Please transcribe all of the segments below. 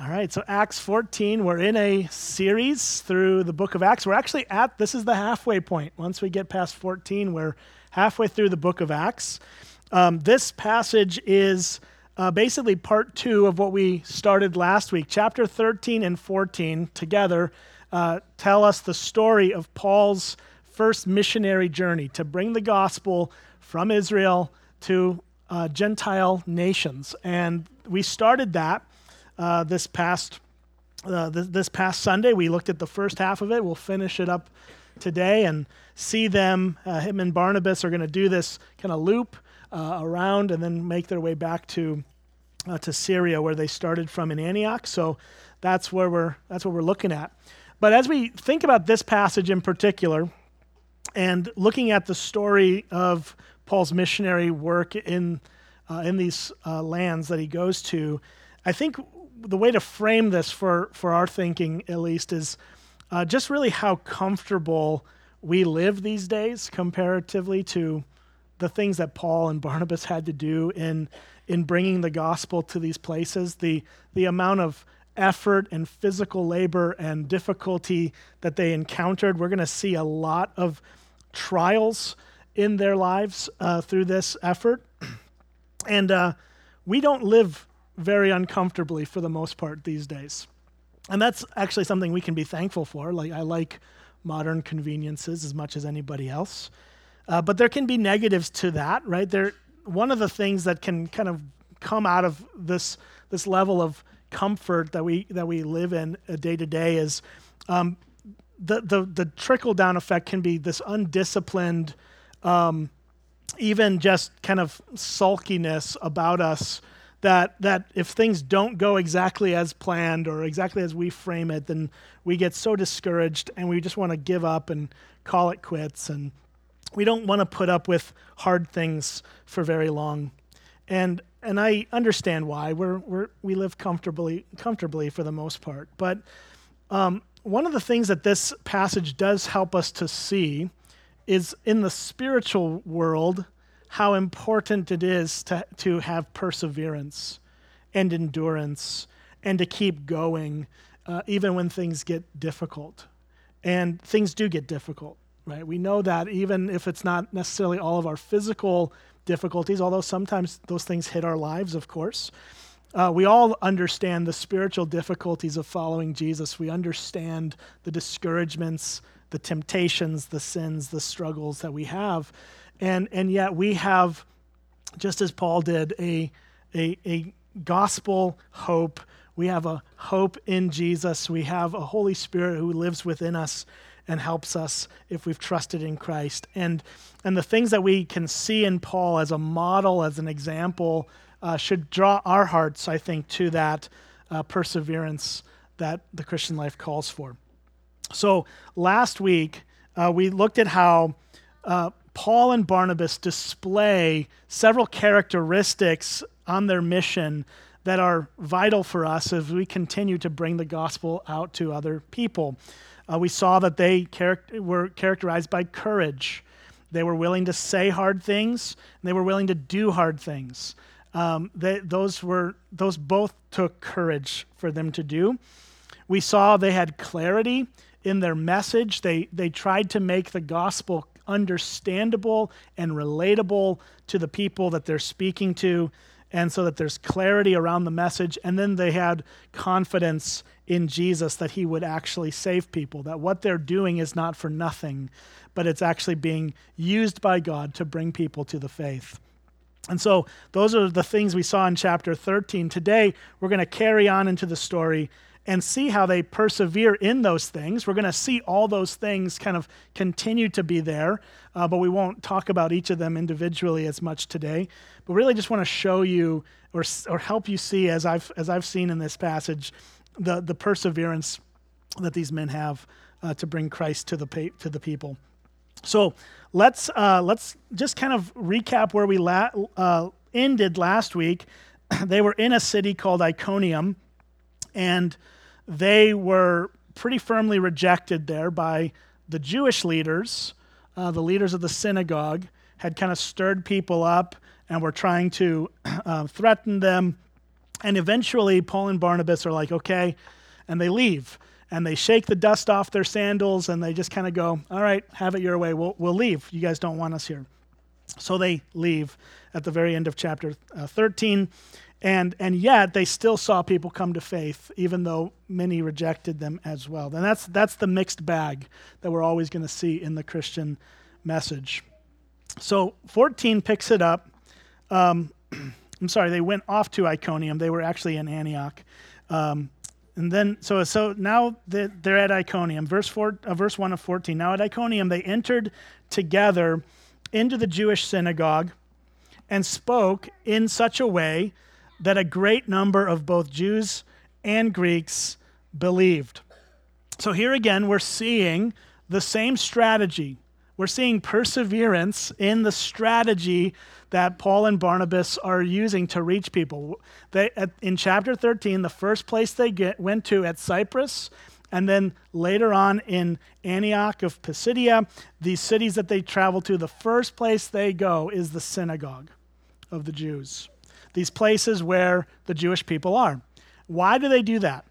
All right, so Acts 14, we're in a series through the book of Acts. We're actually at, this is the halfway point. Once we get past 14, we're halfway through the book of Acts. Um, this passage is uh, basically part two of what we started last week. Chapter 13 and 14 together uh, tell us the story of Paul's first missionary journey to bring the gospel from Israel to uh, Gentile nations. And we started that uh, this past uh, th- this past Sunday. We looked at the first half of it. We'll finish it up today and see them. Uh, him and Barnabas are going to do this kind of loop uh, around and then make their way back to uh, to Syria, where they started from in Antioch. So that's where we're that's what we're looking at. But as we think about this passage in particular, and looking at the story of Paul's missionary work in uh, in these uh, lands that he goes to, I think the way to frame this for, for our thinking, at least, is uh, just really how comfortable we live these days comparatively to the things that Paul and Barnabas had to do in in bringing the gospel to these places. The the amount of effort and physical labor and difficulty that they encountered. We're going to see a lot of trials in their lives uh, through this effort, and uh, we don't live very uncomfortably for the most part these days. And that's actually something we can be thankful for. Like I like modern conveniences as much as anybody else. Uh, but there can be negatives to that, right? There, one of the things that can kind of come out of this this level of comfort that we that we live in day to day is um, the the the trickle down effect can be this undisciplined, um, even just kind of sulkiness about us that that if things don't go exactly as planned or exactly as we frame it, then we get so discouraged and we just want to give up and call it quits and we don't want to put up with hard things for very long. And and I understand why. We're, we're we live comfortably comfortably for the most part. But um, one of the things that this passage does help us to see is in the spiritual world how important it is to, to have perseverance and endurance and to keep going uh, even when things get difficult. And things do get difficult, right? We know that even if it's not necessarily all of our physical difficulties, although sometimes those things hit our lives, of course. Uh, we all understand the spiritual difficulties of following Jesus. We understand the discouragements, the temptations, the sins, the struggles that we have. And, and yet we have, just as Paul did, a, a, a gospel hope. We have a hope in Jesus. We have a Holy Spirit who lives within us and helps us if we've trusted in Christ. And, and the things that we can see in Paul as a model, as an example, uh, should draw our hearts, I think, to that uh, perseverance that the Christian life calls for. So last week, uh, we looked at how uh, Paul and Barnabas display several characteristics on their mission that are vital for us as we continue to bring the gospel out to other people. Uh, we saw that they char- were characterized by courage. They were willing to say hard things, they were willing to do hard things. Um, they, those were those both took courage for them to do. We saw they had clarity in their message. They they tried to make the gospel understandable and relatable to the people that they're speaking to, and so that there's clarity around the message. And then they had confidence in Jesus that he would actually save people, that what they're doing is not for nothing, but it's actually being used by God to bring people to the faith. And so those are the things we saw in chapter 13. Today, we're going to carry on into the story and see how they persevere in those things. We're going to see all those things kind of continue to be there, uh, but we won't talk about each of them individually as much today. But really, just want to show you or, or help you see, as I've, as I've seen in this passage, the, the perseverance that these men have uh, to bring Christ to the, to the people. So let's, uh, let's just kind of recap where we la- uh, ended last week. they were in a city called Iconium, and they were pretty firmly rejected there by the Jewish leaders. Uh, the leaders of the synagogue had kind of stirred people up and were trying to uh, threaten them And eventually, Paul and Barnabas are like, okay, and they leave. And they shake the dust off their sandals and they just kind of go, all right, have it your way. We'll, we'll leave. You guys don't want us here. So they leave at the very end of chapter uh, 13. And, and yet they still saw people come to faith, even though many rejected them as well. And that's, that's the mixed bag that we're always going to see in the Christian message. So 14 picks it up. Um, I'm sorry, they went off to Iconium. They were actually in Antioch. Um, and then, so, so now they're at Iconium. Verse, four, uh, verse 1 of 14. Now at Iconium, they entered together into the Jewish synagogue and spoke in such a way that a great number of both Jews and Greeks believed. So here again, we're seeing the same strategy. We're seeing perseverance in the strategy that Paul and Barnabas are using to reach people. They, in chapter 13, the first place they get, went to at Cyprus, and then later on in Antioch of Pisidia, these cities that they travel to, the first place they go is the synagogue of the Jews these places where the Jewish people are. Why do they do that?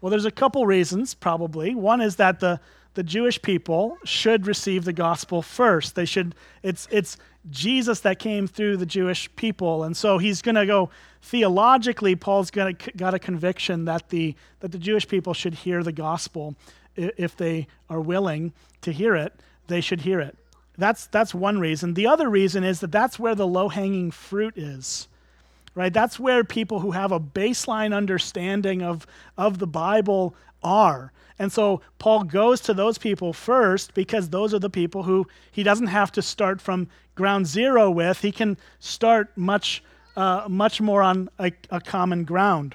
Well, there's a couple reasons, probably. One is that the, the Jewish people should receive the gospel first. They should, it's, it's Jesus that came through the Jewish people. And so he's going to go theologically, Paul's gonna, got a conviction that the, that the Jewish people should hear the gospel. If they are willing to hear it, they should hear it. That's, that's one reason. The other reason is that that's where the low hanging fruit is right? That's where people who have a baseline understanding of, of the Bible are. And so Paul goes to those people first because those are the people who he doesn't have to start from ground zero with. He can start much, uh, much more on a, a common ground.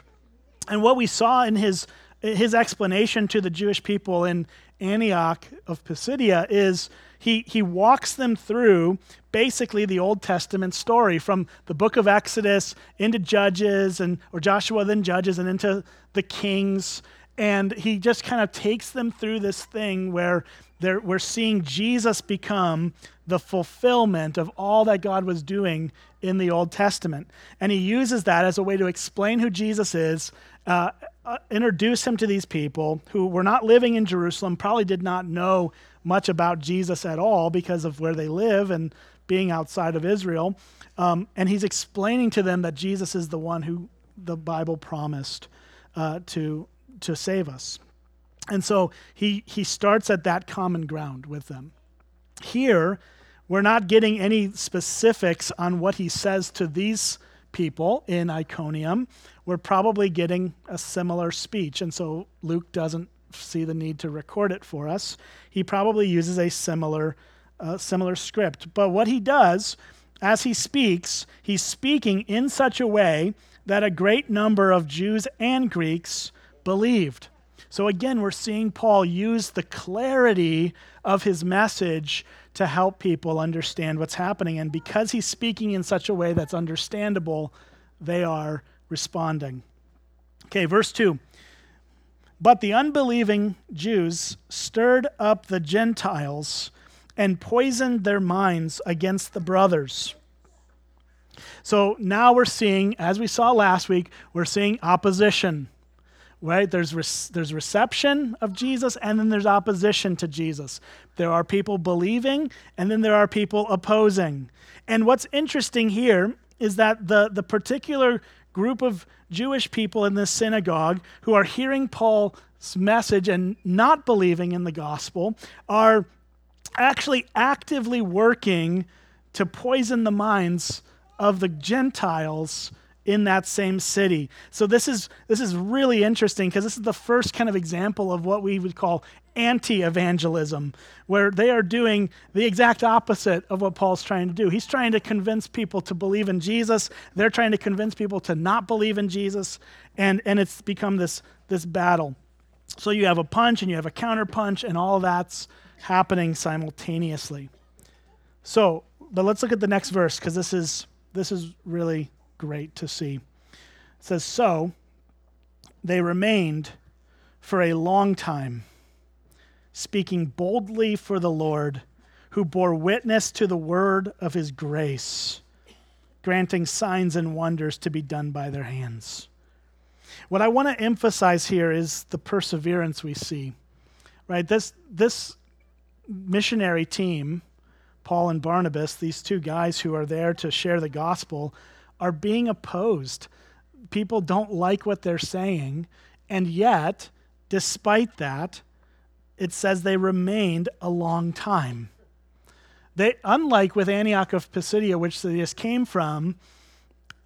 And what we saw in his, his explanation to the Jewish people in Antioch of Pisidia is he, he walks them through basically the Old Testament story from the book of Exodus into Judges and or Joshua then Judges and into the Kings and he just kind of takes them through this thing where we're seeing Jesus become the fulfillment of all that God was doing in the Old Testament. And he uses that as a way to explain who Jesus is, uh, uh, introduce him to these people who were not living in Jerusalem, probably did not know much about Jesus at all because of where they live and being outside of Israel. Um, and he's explaining to them that Jesus is the one who the Bible promised uh, to, to save us. And so he, he starts at that common ground with them. Here, we're not getting any specifics on what he says to these people in Iconium. We're probably getting a similar speech. And so Luke doesn't see the need to record it for us. He probably uses a similar, uh, similar script. But what he does, as he speaks, he's speaking in such a way that a great number of Jews and Greeks believed. So again, we're seeing Paul use the clarity of his message to help people understand what's happening. And because he's speaking in such a way that's understandable, they are responding. Okay, verse 2. But the unbelieving Jews stirred up the Gentiles and poisoned their minds against the brothers. So now we're seeing, as we saw last week, we're seeing opposition. Right? There's, re- there's reception of Jesus, and then there's opposition to Jesus. There are people believing, and then there are people opposing. And what's interesting here is that the, the particular group of Jewish people in this synagogue who are hearing Paul's message and not believing in the gospel are actually actively working to poison the minds of the Gentiles in that same city. So this is this is really interesting because this is the first kind of example of what we would call anti-evangelism where they are doing the exact opposite of what Paul's trying to do. He's trying to convince people to believe in Jesus. They're trying to convince people to not believe in Jesus and and it's become this this battle. So you have a punch and you have a counter punch and all that's happening simultaneously. So, but let's look at the next verse because this is this is really great to see. It says, So they remained for a long time, speaking boldly for the Lord, who bore witness to the word of his grace, granting signs and wonders to be done by their hands. What I want to emphasize here is the perseverance we see. Right? This this missionary team, Paul and Barnabas, these two guys who are there to share the gospel, are being opposed. People don't like what they're saying, and yet, despite that, it says they remained a long time. They, unlike with Antioch of Pisidia, which they just came from,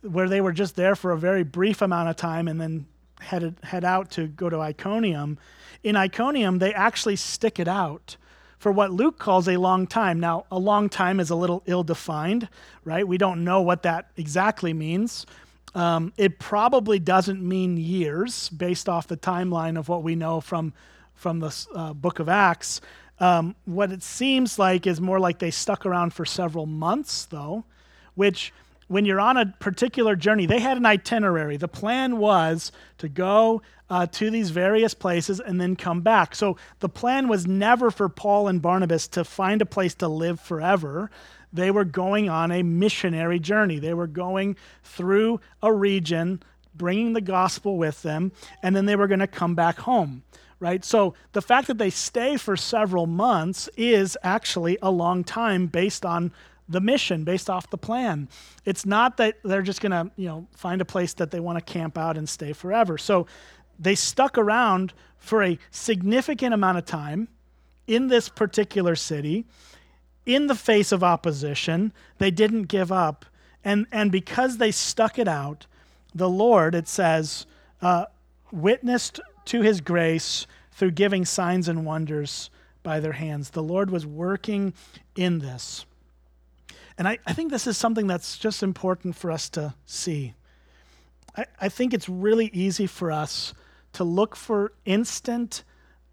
where they were just there for a very brief amount of time and then headed head out to go to Iconium. In Iconium, they actually stick it out for what Luke calls a long time. Now, a long time is a little ill defined, right? We don't know what that exactly means. Um, it probably doesn't mean years based off the timeline of what we know from, from the uh, book of Acts. Um, what it seems like is more like they stuck around for several months, though, which when you're on a particular journey, they had an itinerary. The plan was to go uh, to these various places and then come back. So the plan was never for Paul and Barnabas to find a place to live forever. They were going on a missionary journey. They were going through a region, bringing the gospel with them, and then they were going to come back home right? So the fact that they stay for several months is actually a long time based on the mission based off the plan. It's not that they're just going to, you know, find a place that they want to camp out and stay forever. So they stuck around for a significant amount of time in this particular city in the face of opposition. They didn't give up. And, and because they stuck it out, the Lord, it says, uh, witnessed to his grace through giving signs and wonders by their hands. The Lord was working in this. And I, I think this is something that's just important for us to see. I, I think it's really easy for us to look for instant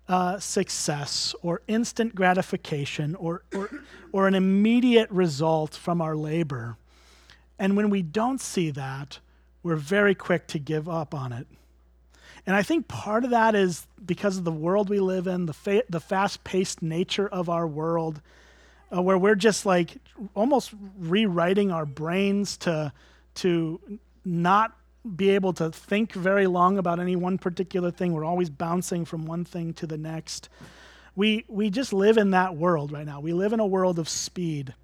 uh, success or instant gratification or, or, or an immediate result from our labor. And when we don't see that, we're very quick to give up on it. And I think part of that is because of the world we live in, the, fa- the fast paced nature of our world uh, where we're just like almost rewriting our brains to to not be able to think very long about any one particular thing. We're always bouncing from one thing to the next. We we just live in that world right now. We live in a world of speed.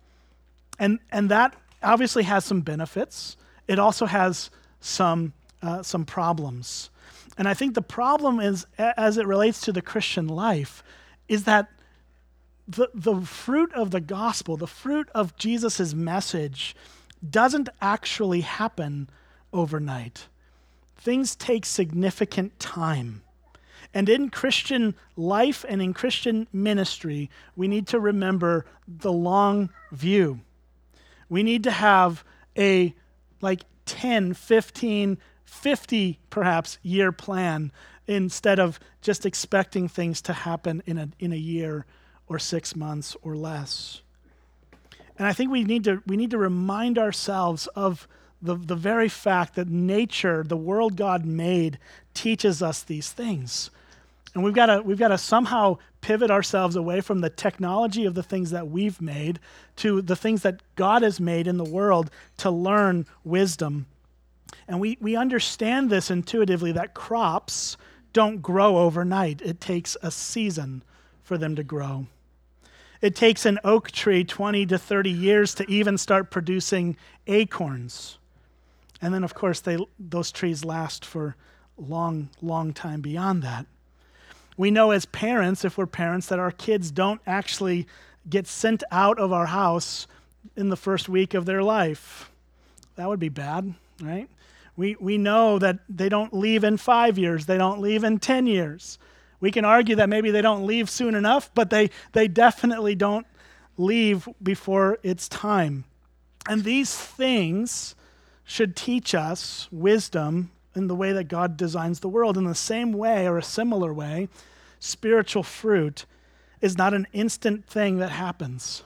And and that obviously has some benefits. It also has some uh, some problems. And I think the problem is as it relates to the Christian life is that the, the fruit of the gospel, the fruit of Jesus' message, doesn't actually happen overnight. Things take significant time. And in Christian life and in Christian ministry, we need to remember the long view. We need to have a like 10, 15, 50 perhaps year plan instead of just expecting things to happen in a, in a year or six months or less. And I think we need to, we need to remind ourselves of the, the very fact that nature, the world God made, teaches us these things. And we've got to, we've got to somehow pivot ourselves away from the technology of the things that we've made to the things that God has made in the world to learn wisdom. And we, we understand this intuitively that crops don't grow overnight, it takes a season for them to grow. It takes an oak tree 20 to 30 years to even start producing acorns. And then, of course, they, those trees last for long, long time beyond that. We know as parents, if we're parents, that our kids don't actually get sent out of our house in the first week of their life. That would be bad, right? We, we know that they don't leave in five years, they don't leave in 10 years. We can argue that maybe they don't leave soon enough, but they, they definitely don't leave before it's time. And these things should teach us wisdom in the way that God designs the world. In the same way, or a similar way, spiritual fruit is not an instant thing that happens.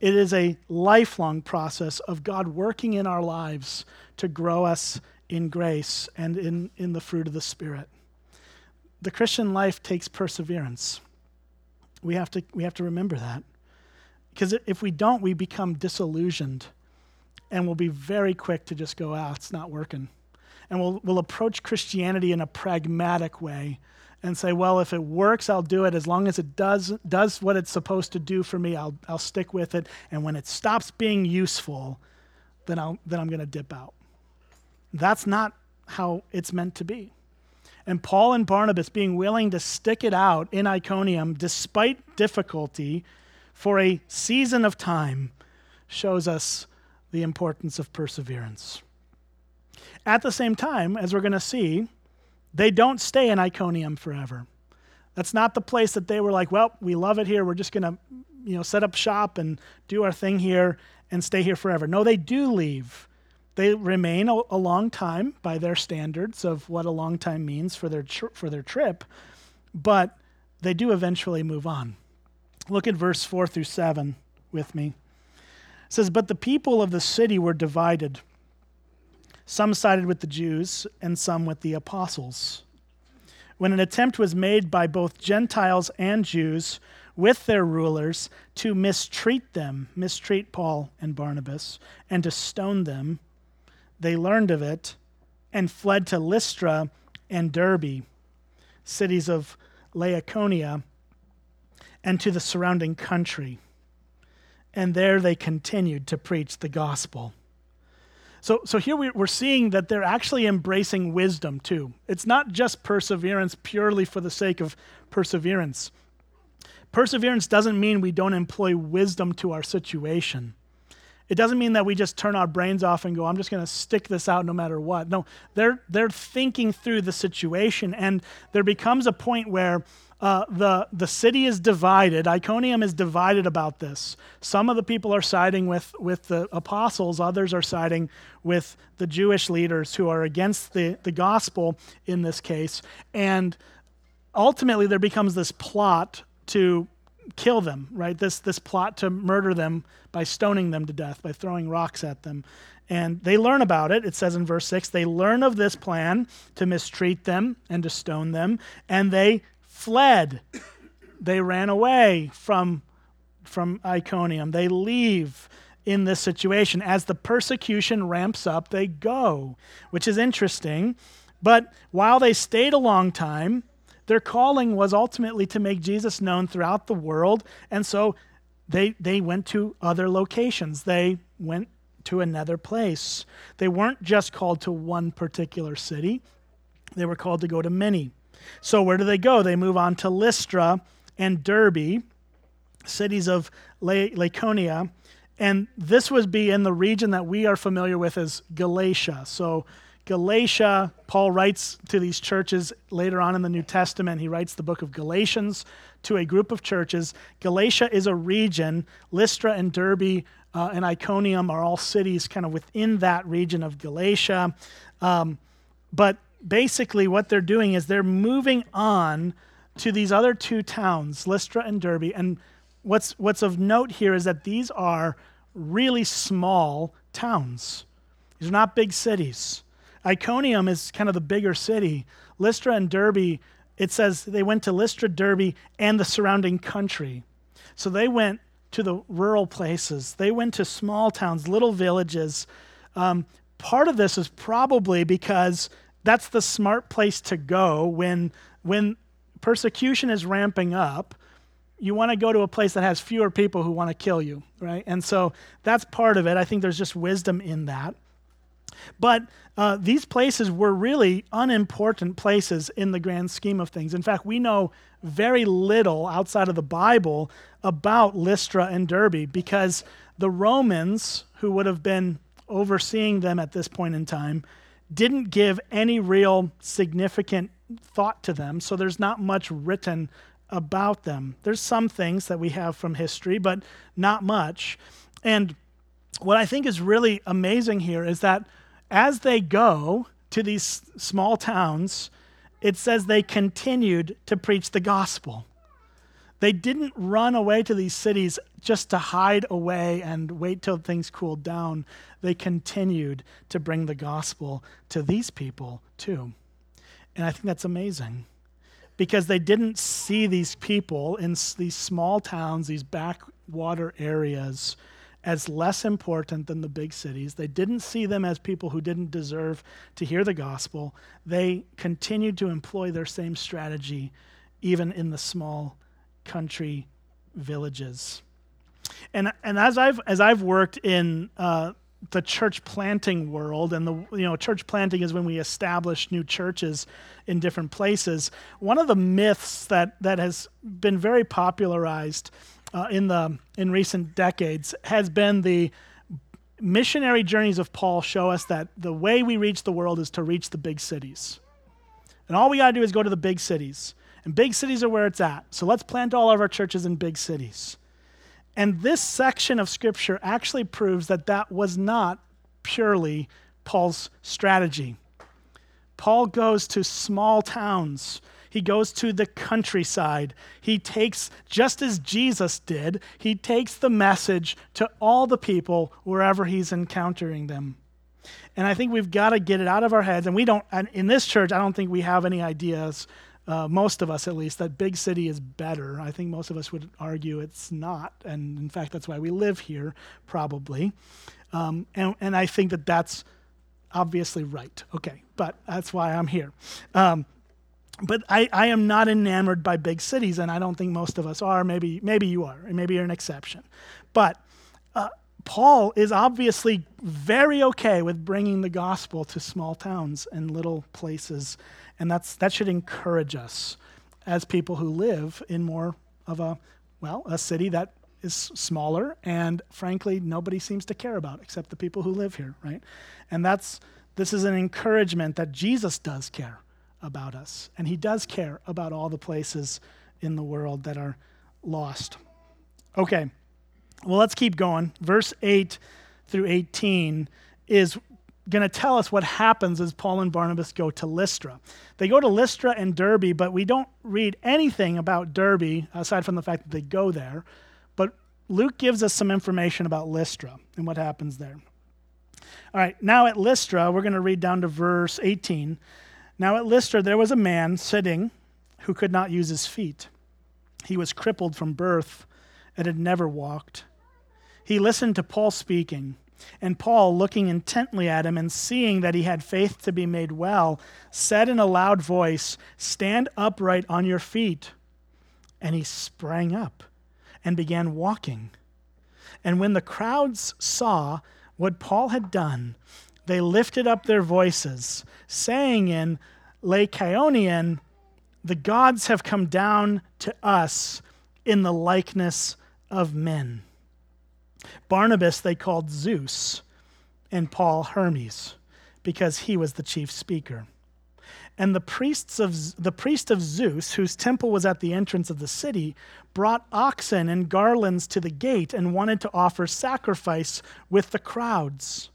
It is a lifelong process of God working in our lives to grow us in grace and in, in the fruit of the Spirit the Christian life takes perseverance. We have to, we have to remember that. Because if we don't, we become disillusioned and we'll be very quick to just go, ah, it's not working. and we'll, we'll approach Christianity in a pragmatic way and say, well, if it works, I'll do it. As long as it does, does what it's supposed to do for me, I'll, I'll stick with it. And when it stops being useful, then, I'll, then I'm going to dip out. That's not how it's meant to be. And Paul and Barnabas being willing to stick it out in Iconium despite difficulty for a season of time shows us the importance of perseverance. At the same time, as we're going to see, they don't stay in Iconium forever. That's not the place that they were like, well, we love it here. We're just going to, you know, set up shop and do our thing here and stay here forever. No, they do leave. They remain a, a long time by their standards of what a long time means for their tr- for their trip, but they do eventually move on. Look at verse 4 through 7 with me. Says, But the people of the city were divided. Some sided with the Jews, and some with the apostles. When an attempt was made by both Gentiles and Jews with their rulers to mistreat them, mistreat Paul and Barnabas, and to stone them, they learned of it and fled to Lystra and Derbe, cities of Lycaonia, and to the surrounding country. And there they continued to preach the gospel. So, so here we're seeing that they're actually embracing wisdom too. It's not just perseverance purely for the sake of perseverance. Perseverance doesn't mean we don't employ wisdom to our situation. It doesn't mean that we just turn our brains off and go, I'm just going to stick this out no matter what. No, they're, they're thinking through the situation, and there becomes a point where uh, the, the city is divided. Iconium is divided about this. Some of the people are siding with, with the apostles, others are siding with the Jewish leaders who are against the, the gospel in this case. And ultimately, there becomes this plot to kill them, right? This, this plot to murder them by stoning them to death, by throwing rocks at them. And they learn about it. It says in verse 6 they learn of this plan to mistreat them and to stone them, and they fled. They ran away from, from Iconium. They leave in this situation. As the persecution ramps up, they go, which is interesting. But while they stayed a long time, their calling was ultimately to make Jesus known throughout the world. And so they, they went to other locations. They went to another place. They weren't just called to one particular city, they were called to go to many. So where do they go? They move on to Lystra and Derbe, cities of Lycaonia, And this would be in the region that we are familiar with as Galatia. So, Galatia, Paul writes to these churches later on in the New Testament. He writes the book of Galatians to a group of churches. Galatia is a region. Lystra and Derbe uh, and Iconium are all cities kind of within that region of Galatia. Um, but basically what they're doing is they're moving on to these other two towns, Lystra and Derbe. And what's, what's of note here is that these are really small towns. These are not big cities. Iconium is kind of the bigger city. Lystra and Derbe, it says they went to Lystra, Derbe, and the surrounding country. So they went to the rural places. They went to small towns, little villages. Um, part of this is probably because that's the smart place to go when when persecution is ramping up. You want to go to a place that has fewer people who want to kill you right? And so that's part of it. I think there's just wisdom in that. But uh, these places were really unimportant places in the grand scheme of things. In fact we know very little outside of the bible about lystra and derbe because the romans who would have been overseeing them at this point in time didn't give any real significant thought to them, so there's not much written about them. There's some things that we have from history, but not much. And what I think is really amazing here is that as they go to these small towns, it says they continued to preach the gospel. They didn't run away to these cities just to hide away and wait till things cooled down. They continued to bring the gospel to these people too. And I think that's amazing because they didn't see these people in these small towns, these backwater areas, as less important than the big cities. They didn't see them as people who didn't deserve to hear the gospel. They continued to employ their same strategy even in the small country villages. And, and as, I've, as I've worked in uh, the church planting world and the you know church planting is when we establish new churches in different places one of the myths that that has been very popularized uh, in the in recent decades has been the missionary journeys of Paul show us that the way we reach the world is to reach the big cities and all we got to do is go to the big cities and big cities are where it's at so let's plant all of our churches in big cities and this section of scripture actually proves that that was not purely Paul's strategy. Paul goes to small towns. He goes to the countryside. He takes, just as Jesus did, he takes the message to all the people wherever he's encountering them. And I think we've got to get it out of our heads. And we don't, in this church, I don't think we have any ideas uh, most of us at least, that big city is better. I think most of us would argue it's not. And in fact, that's why we live here, probably. Um, and, and I think that that's obviously right. Okay, but that's why I'm here. Um, but I, I am not enamored by big cities, and I don't think most of us are. Maybe, maybe you are, and maybe you're an exception. But uh, Paul is obviously very okay with bringing the gospel to small towns and little places and that's, that should encourage us as people who live in more of a, well, a city that is smaller and frankly nobody seems to care about except the people who live here, right? And that's, this is an encouragement that Jesus does care about us. And he does care about all the places in the world that are lost. Okay, well, let's keep going. Verse 8 through 18 is going to tell us what happens as Paul and Barnabas go to Lystra. They go to Lystra and Derbe, but we don't read anything about Derbe aside from the fact that they go there. But Luke gives us some information about Lystra and what happens there. All right, now at Lystra, we're going to read down to verse 18. Now at Lystra, there was a man sitting who could not use his feet. He was crippled from birth and had never walked. He listened to Paul speaking and Paul, looking intently at him and seeing that he had faith to be made well, said in a loud voice, Stand upright on your feet. And he sprang up and began walking. And when the crowds saw what Paul had done, they lifted up their voices, saying in Lycaonian, The gods have come down to us in the likeness of men. Barnabas they called Zeus, and Paul Hermes, because he was the chief speaker. And the priests of the priest of Zeus, whose temple was at the entrance of the city, brought oxen and garlands to the gate and wanted to offer sacrifice with the crowds.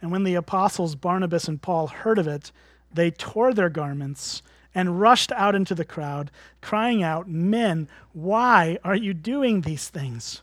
And when the apostles Barnabas and Paul heard of it, they tore their garments and rushed out into the crowd, crying out, Men, why are you doing these things?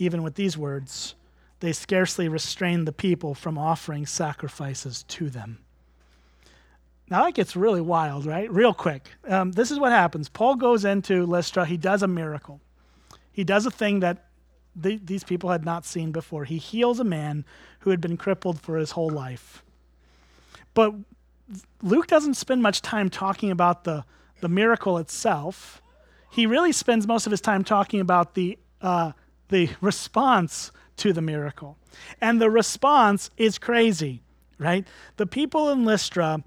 even with these words, they scarcely restrained the people from offering sacrifices to them. Now that gets really wild, right? Real quick. Um, this is what happens. Paul goes into Lystra. He does a miracle. He does a thing that the, these people had not seen before. He heals a man who had been crippled for his whole life. But Luke doesn't spend much time talking about the, the miracle itself. He really spends most of his time talking about the uh, the response to the miracle. And the response is crazy, right? The people in Lystra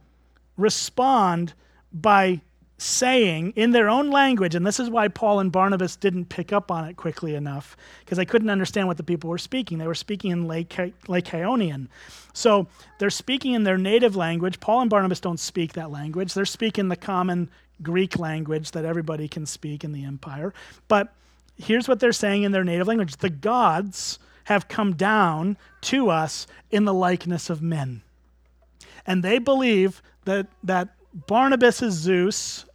respond by saying in their own language, and this is why Paul and Barnabas didn't pick up on it quickly enough, because they couldn't understand what the people were speaking. They were speaking in Lycaonian. So they're speaking in their native language. Paul and Barnabas don't speak that language. They're speaking the common Greek language that everybody can speak in the empire. But here's what they're saying in their native language the gods have come down to us in the likeness of men. And they believe that, that Barnabas is Zeus,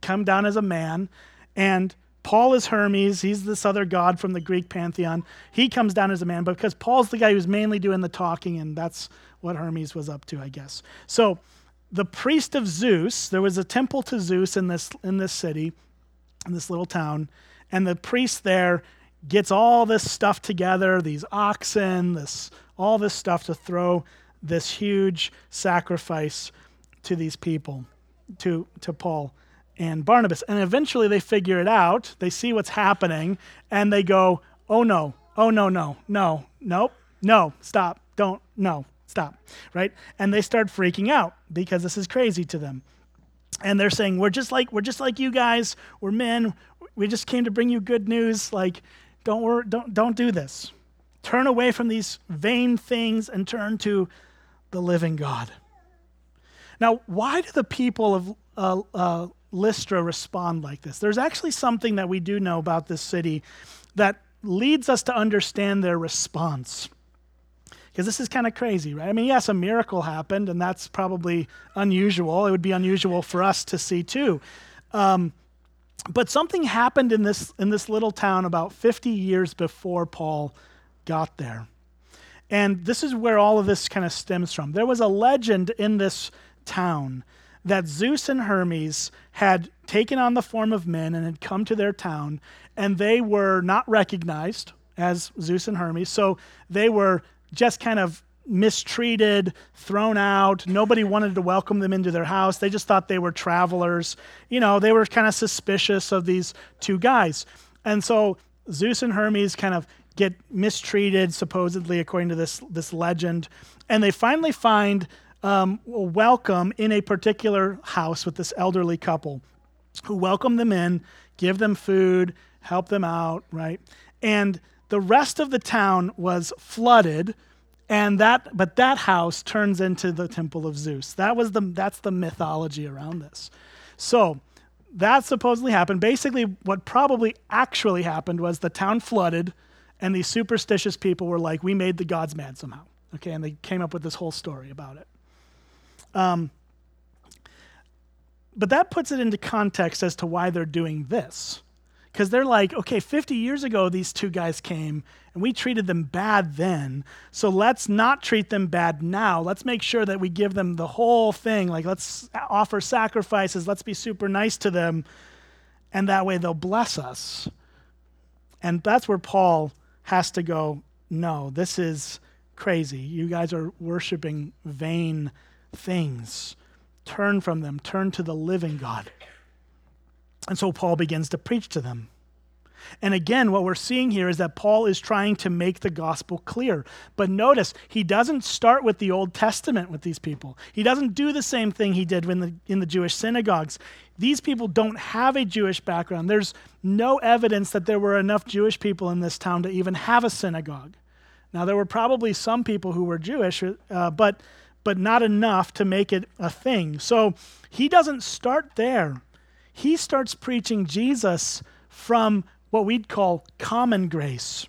come down as a man, and Paul is Hermes. He's this other god from the Greek pantheon. He comes down as a man, but because Paul's the guy who's mainly doing the talking, and that's what Hermes was up to, I guess. So the priest of Zeus, there was a temple to Zeus in this in this city, in this little town, and the priest there gets all this stuff together, these oxen, this all this stuff to throw this huge sacrifice to these people, to to Paul and Barnabas. And eventually they figure it out. They see what's happening and they go, "Oh no. Oh no, no. No. Nope. No. Stop. Don't. No. Stop." Right? And they start freaking out because this is crazy to them. And they're saying, "We're just like we're just like you guys. We're men. We just came to bring you good news. Like don't worry, don't don't do this. Turn away from these vain things and turn to the living God." Now, why do the people of uh, uh, Lystra respond like this? There's actually something that we do know about this city that leads us to understand their response. Because this is kind of crazy, right? I mean, yes, a miracle happened, and that's probably unusual. It would be unusual for us to see too. Um, but something happened in this in this little town about 50 years before Paul got there. And this is where all of this kind of stems from. There was a legend in this town that Zeus and Hermes had taken on the form of men and had come to their town, and they were not recognized as Zeus and Hermes. So they were just kind of mistreated, thrown out. Nobody wanted to welcome them into their house. They just thought they were travelers. You know, they were kind of suspicious of these two guys. And so Zeus and Hermes kind of get mistreated, supposedly, according to this, this legend. And they finally find um, welcome in a particular house with this elderly couple who welcome them in, give them food, help them out, right? And the rest of the town was flooded and that but that house turns into the temple of Zeus. That was the that's the mythology around this. So, that supposedly happened. Basically what probably actually happened was the town flooded and these superstitious people were like we made the gods mad somehow. Okay, and they came up with this whole story about it. Um, but that puts it into context as to why they're doing this. Because they're like, okay, 50 years ago, these two guys came and we treated them bad then. So let's not treat them bad now. Let's make sure that we give them the whole thing. Like, let's offer sacrifices. Let's be super nice to them. And that way they'll bless us. And that's where Paul has to go, no, this is crazy. You guys are worshiping vain things. Turn from them, turn to the living God. And so Paul begins to preach to them. And again, what we're seeing here is that Paul is trying to make the gospel clear. But notice, he doesn't start with the Old Testament with these people. He doesn't do the same thing he did in the, in the Jewish synagogues. These people don't have a Jewish background. There's no evidence that there were enough Jewish people in this town to even have a synagogue. Now, there were probably some people who were Jewish, uh, but but not enough to make it a thing. So he doesn't start there. He starts preaching Jesus from what we'd call common grace.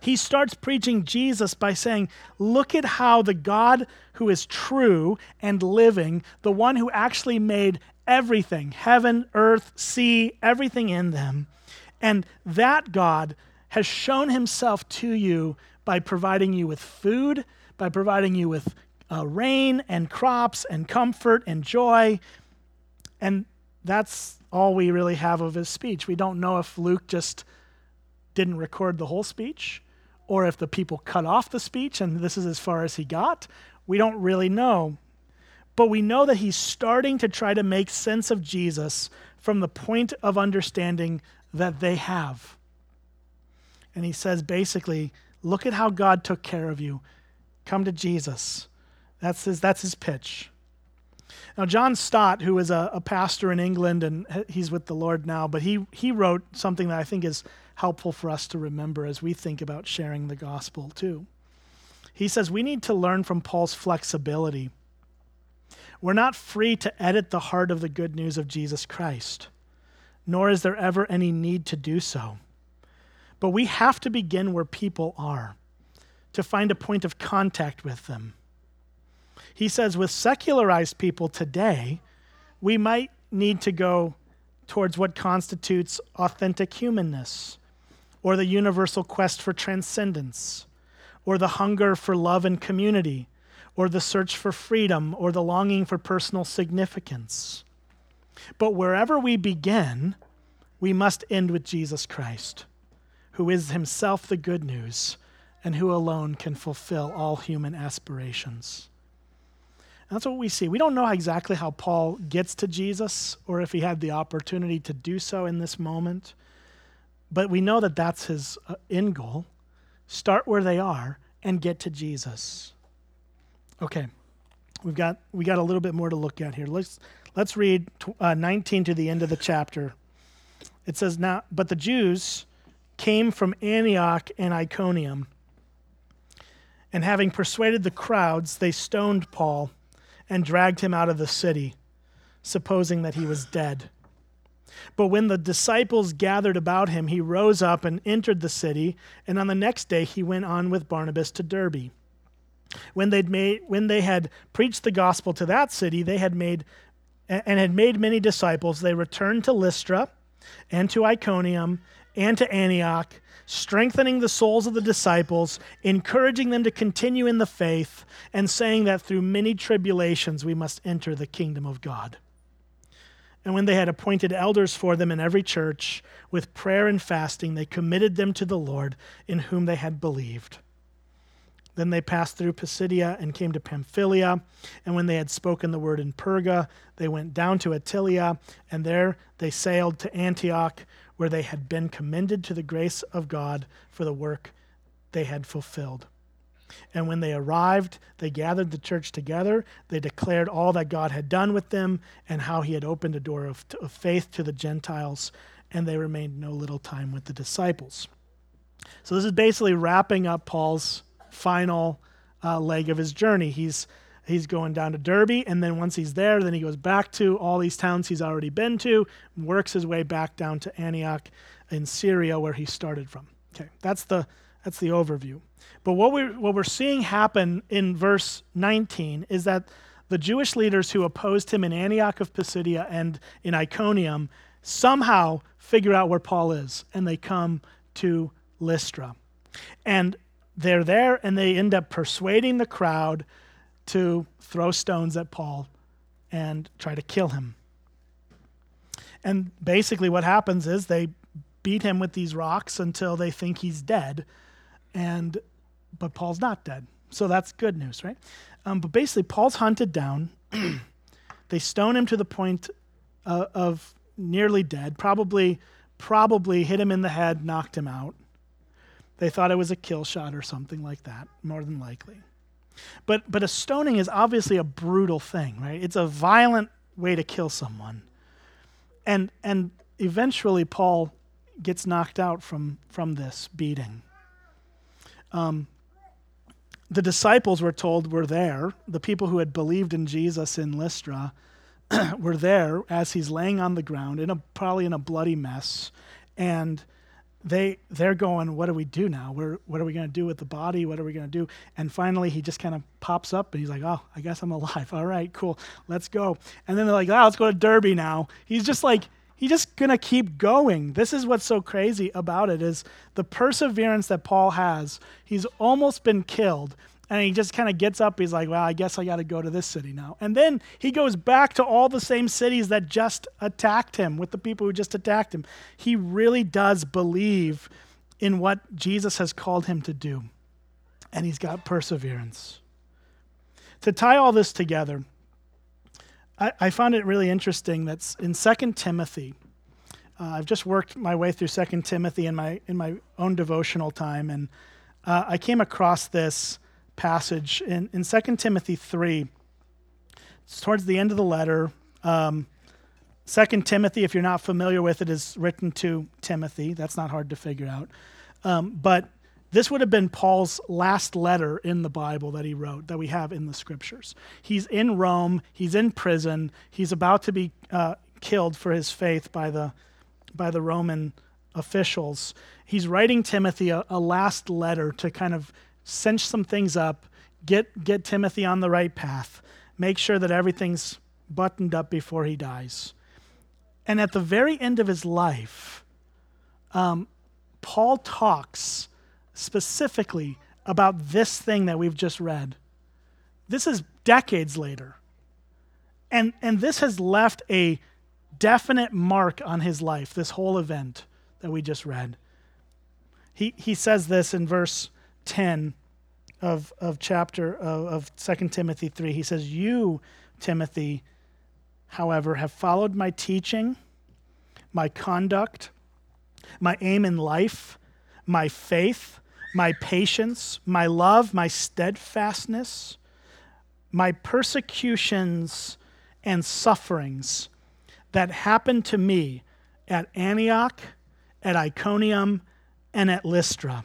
He starts preaching Jesus by saying, Look at how the God who is true and living, the one who actually made everything heaven, earth, sea, everything in them, and that God has shown himself to you by providing you with food, by providing you with uh, rain and crops and comfort and joy. And that's all we really have of his speech. We don't know if Luke just didn't record the whole speech or if the people cut off the speech and this is as far as he got. We don't really know. But we know that he's starting to try to make sense of Jesus from the point of understanding that they have. And he says basically, look at how God took care of you. Come to Jesus. That's his, that's his pitch. Now, John Stott, who is a, a, pastor in England and he's with the Lord now, but he, he wrote something that I think is helpful for us to remember as we think about sharing the gospel too. He says we need to learn from Paul's flexibility. We're not free to edit the heart of the good news of Jesus Christ, nor is there ever any need to do so. But we have to begin where people are to find a point of contact with them. He says, with secularized people today, we might need to go towards what constitutes authentic humanness, or the universal quest for transcendence, or the hunger for love and community, or the search for freedom, or the longing for personal significance. But wherever we begin, we must end with Jesus Christ, who is himself the good news and who alone can fulfill all human aspirations. That's what we see. We don't know exactly how Paul gets to Jesus or if he had the opportunity to do so in this moment, but we know that that's his uh, end goal. Start where they are and get to Jesus. Okay. We've got we got a little bit more to look at here. Let's let's read uh, 19 to the end of the chapter. It says now, but the Jews came from Antioch and Iconium, and having persuaded the crowds, they stoned Paul and dragged him out of the city, supposing that he was dead. But when the disciples gathered about him, he rose up and entered the city, and on the next day he went on with Barnabas to Derbe. When, they'd made, when they had preached the gospel to that city, they had made and had made many disciples, they returned to Lystra and to Iconium and to Antioch strengthening the souls of the disciples, encouraging them to continue in the faith, and saying that through many tribulations we must enter the kingdom of God. And when they had appointed elders for them in every church, with prayer and fasting, they committed them to the Lord in whom they had believed. Then they passed through Pisidia and came to Pamphylia. And when they had spoken the word in Perga, they went down to Attalia, and there they sailed to Antioch where they had been commended to the grace of God for the work they had fulfilled. And when they arrived, they gathered the church together. They declared all that God had done with them and how he had opened a door of, of faith to the Gentiles, and they remained no little time with the disciples. So, this is basically wrapping up Paul's final uh, leg of his journey. He's he's going down to Derbe, and then once he's there, then he goes back to all these towns he's already been to, works his way back down to Antioch in Syria, where he started from. Okay, that's the that's the overview. But what we what we're seeing happen in verse 19 is that the Jewish leaders who opposed him in Antioch of Pisidia and in Iconium somehow figure out where Paul is, and they come to Lystra, and they're there, and they end up persuading the crowd to throw stones at Paul and try to kill him. And basically, what happens is they beat him with these rocks until they think he's dead, and but Paul's not dead. So that's good news, right? Um, but basically, Paul's hunted down. they stone him to the point uh, of nearly dead. Probably, probably hit him in the head, knocked him out. They thought it was a kill shot or something like that, more than likely. But, but a stoning is obviously a brutal thing, right? It's a violent way to kill someone. And, and eventually, Paul gets knocked out from, from this beating. Um, the disciples were told were there, the people who had believed in Jesus in Lystra were there as he's laying on the ground, in a, probably in a bloody mess. And they they're going, what do we do now? We're, what are we going to do with the body? What are we going to do? And finally, he just kind of pops up and he's like, oh, I guess I'm alive. All right, cool, let's go. And then they're like, oh, let's go to Derbe now. He's just like, he's just going to keep going. This is what's so crazy about it is the perseverance that Paul has. He's almost been killed, and he just kind of gets up. He's like, well, I guess I got to go to this city now. And then he goes back to all the same cities that just attacked him with the people who just attacked him. He really does believe in what Jesus has called him to do. And he's got perseverance. To tie all this together, I, I found it really interesting that in 2 Timothy, uh, I've just worked my way through 2 Timothy in my, in my own devotional time, and uh, I came across this passage in, in 2 Timothy 3. It's towards the end of the letter. Um, 2 Timothy, if you're not familiar with it, is written to Timothy. That's not hard to figure out. Um, but this would have been Paul's last letter in the Bible that he wrote, that we have in the scriptures. He's in Rome, he's in prison, he's about to be uh, killed for his faith by the, by the Roman officials. He's writing Timothy a, a last letter to kind of cinch some things up, get, get Timothy on the right path, make sure that everything's buttoned up before he dies. And at the very end of his life, um, Paul talks specifically about this thing that we've just read. This is decades later. And, and this has left a definite mark on his life, this whole event that we just read. He, he says this in verse 10 of, of chapter of, of 2 Timothy 3. He says, You, Timothy, however, have followed my teaching, my conduct, my aim in life, my faith, my patience, my love, my steadfastness, my persecutions and sufferings that happened to me at Antioch, at Iconium, and at Lystra,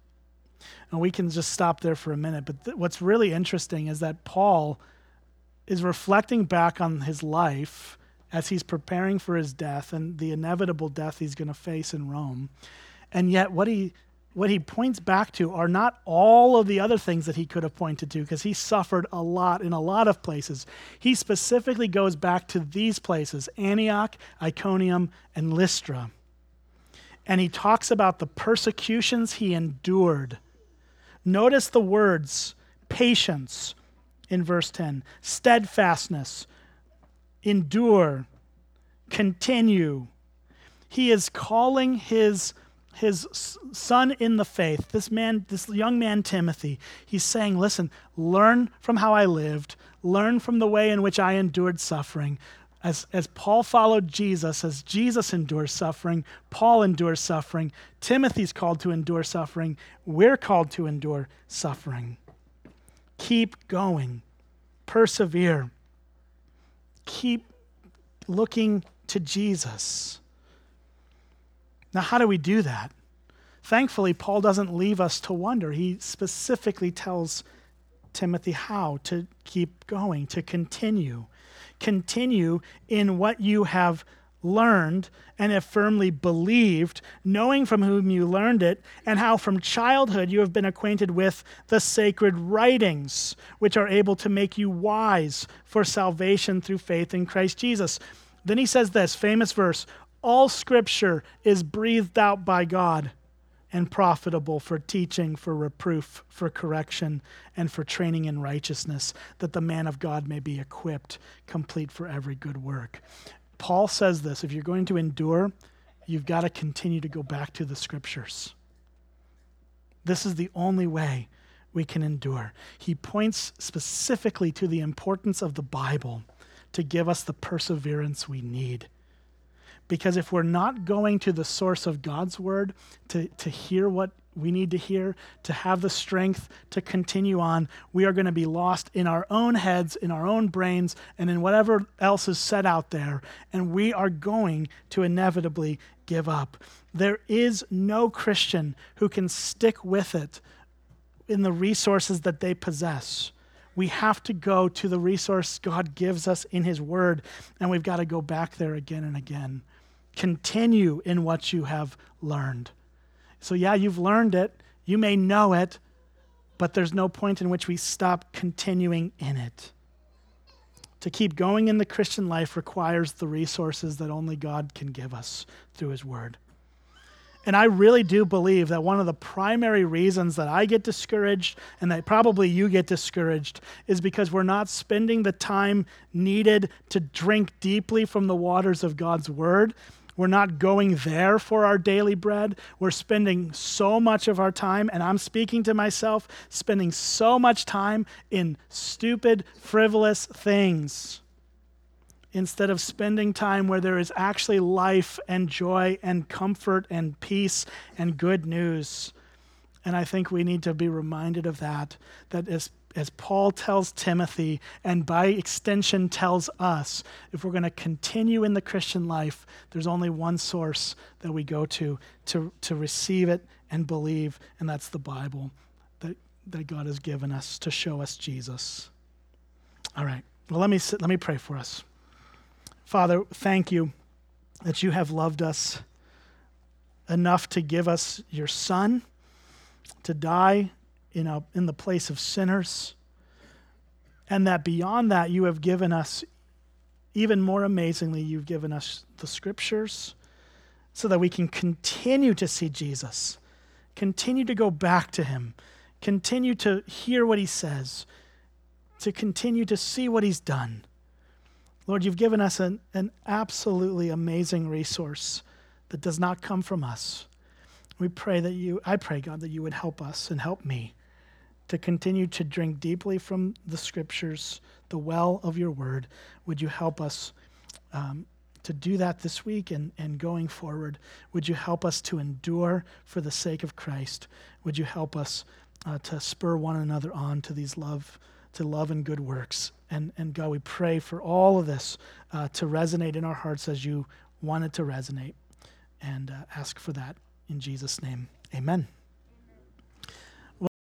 And we can just stop there for a minute. But th- what's really interesting is that Paul is reflecting back on his life as he's preparing for his death and the inevitable death he's going to face in Rome. And yet, what he what he points back to are not all of the other things that he could have pointed to because he suffered a lot in a lot of places. He specifically goes back to these places Antioch, Iconium, and Lystra. And he talks about the persecutions he endured. Notice the words patience in verse 10, steadfastness, endure, continue. He is calling his his son in the faith, this man, this young man Timothy, he's saying, Listen, learn from how I lived, learn from the way in which I endured suffering. As, as Paul followed Jesus, as Jesus endures suffering, Paul endures suffering, Timothy's called to endure suffering, we're called to endure suffering. Keep going, persevere, keep looking to Jesus. Now, how do we do that? Thankfully, Paul doesn't leave us to wonder. He specifically tells Timothy how to keep going, to continue. Continue in what you have learned and have firmly believed, knowing from whom you learned it, and how from childhood you have been acquainted with the sacred writings, which are able to make you wise for salvation through faith in Christ Jesus. Then he says this famous verse all scripture is breathed out by God and profitable for teaching, for reproof, for correction, and for training in righteousness, that the man of God may be equipped, complete for every good work. Paul says this if you're going to endure, you've got to continue to go back to the scriptures. This is the only way we can endure. He points specifically to the importance of the Bible to give us the perseverance we need. Because if we're not going to the source of God's word to, to hear what we need to hear, to have the strength to continue on, we are going to be lost in our own heads, in our own brains, and in whatever else is set out there. And we are going to inevitably give up. There is no Christian who can stick with it in the resources that they possess. We have to go to the resource God gives us in His Word, and we've got to go back there again and again. Continue in what you have learned. So, yeah, you've learned it, you may know it, but there's no point in which we stop continuing in it. To keep going in the Christian life requires the resources that only God can give us through His Word. And I really do believe that one of the primary reasons that I get discouraged and that probably you get discouraged is because we're not spending the time needed to drink deeply from the waters of God's Word we're not going there for our daily bread. We're spending so much of our time, and I'm speaking to myself, spending so much time in stupid, frivolous things instead of spending time where there is actually life and joy and comfort and peace and good news. And I think we need to be reminded of that, that as, as Paul tells Timothy, and by extension tells us, if we're going to continue in the Christian life, there's only one source that we go to to, to receive it and believe, and that's the Bible that, that God has given us to show us Jesus. All right. Well, let me, sit, let me pray for us. Father, thank you that you have loved us enough to give us your Son to die in, a, in the place of sinners, and that beyond that, you have given us, even more amazingly, you've given us the scriptures so that we can continue to see Jesus, continue to go back to him, continue to hear what he says, to continue to see what he's done. Lord, you've given us an, an absolutely amazing resource that does not come from us. We pray that you, I pray, God, that you would help us and help me to continue to drink deeply from the scriptures, the well of your word. Would you help us um, to do that this week and, and going forward? Would you help us to endure for the sake of Christ? Would you help us uh, to spur one another on to these love? to love and good works. And, and God, we pray for all of this uh, to resonate in our hearts as you want it to resonate. And uh, ask for that in Jesus' name. Amen.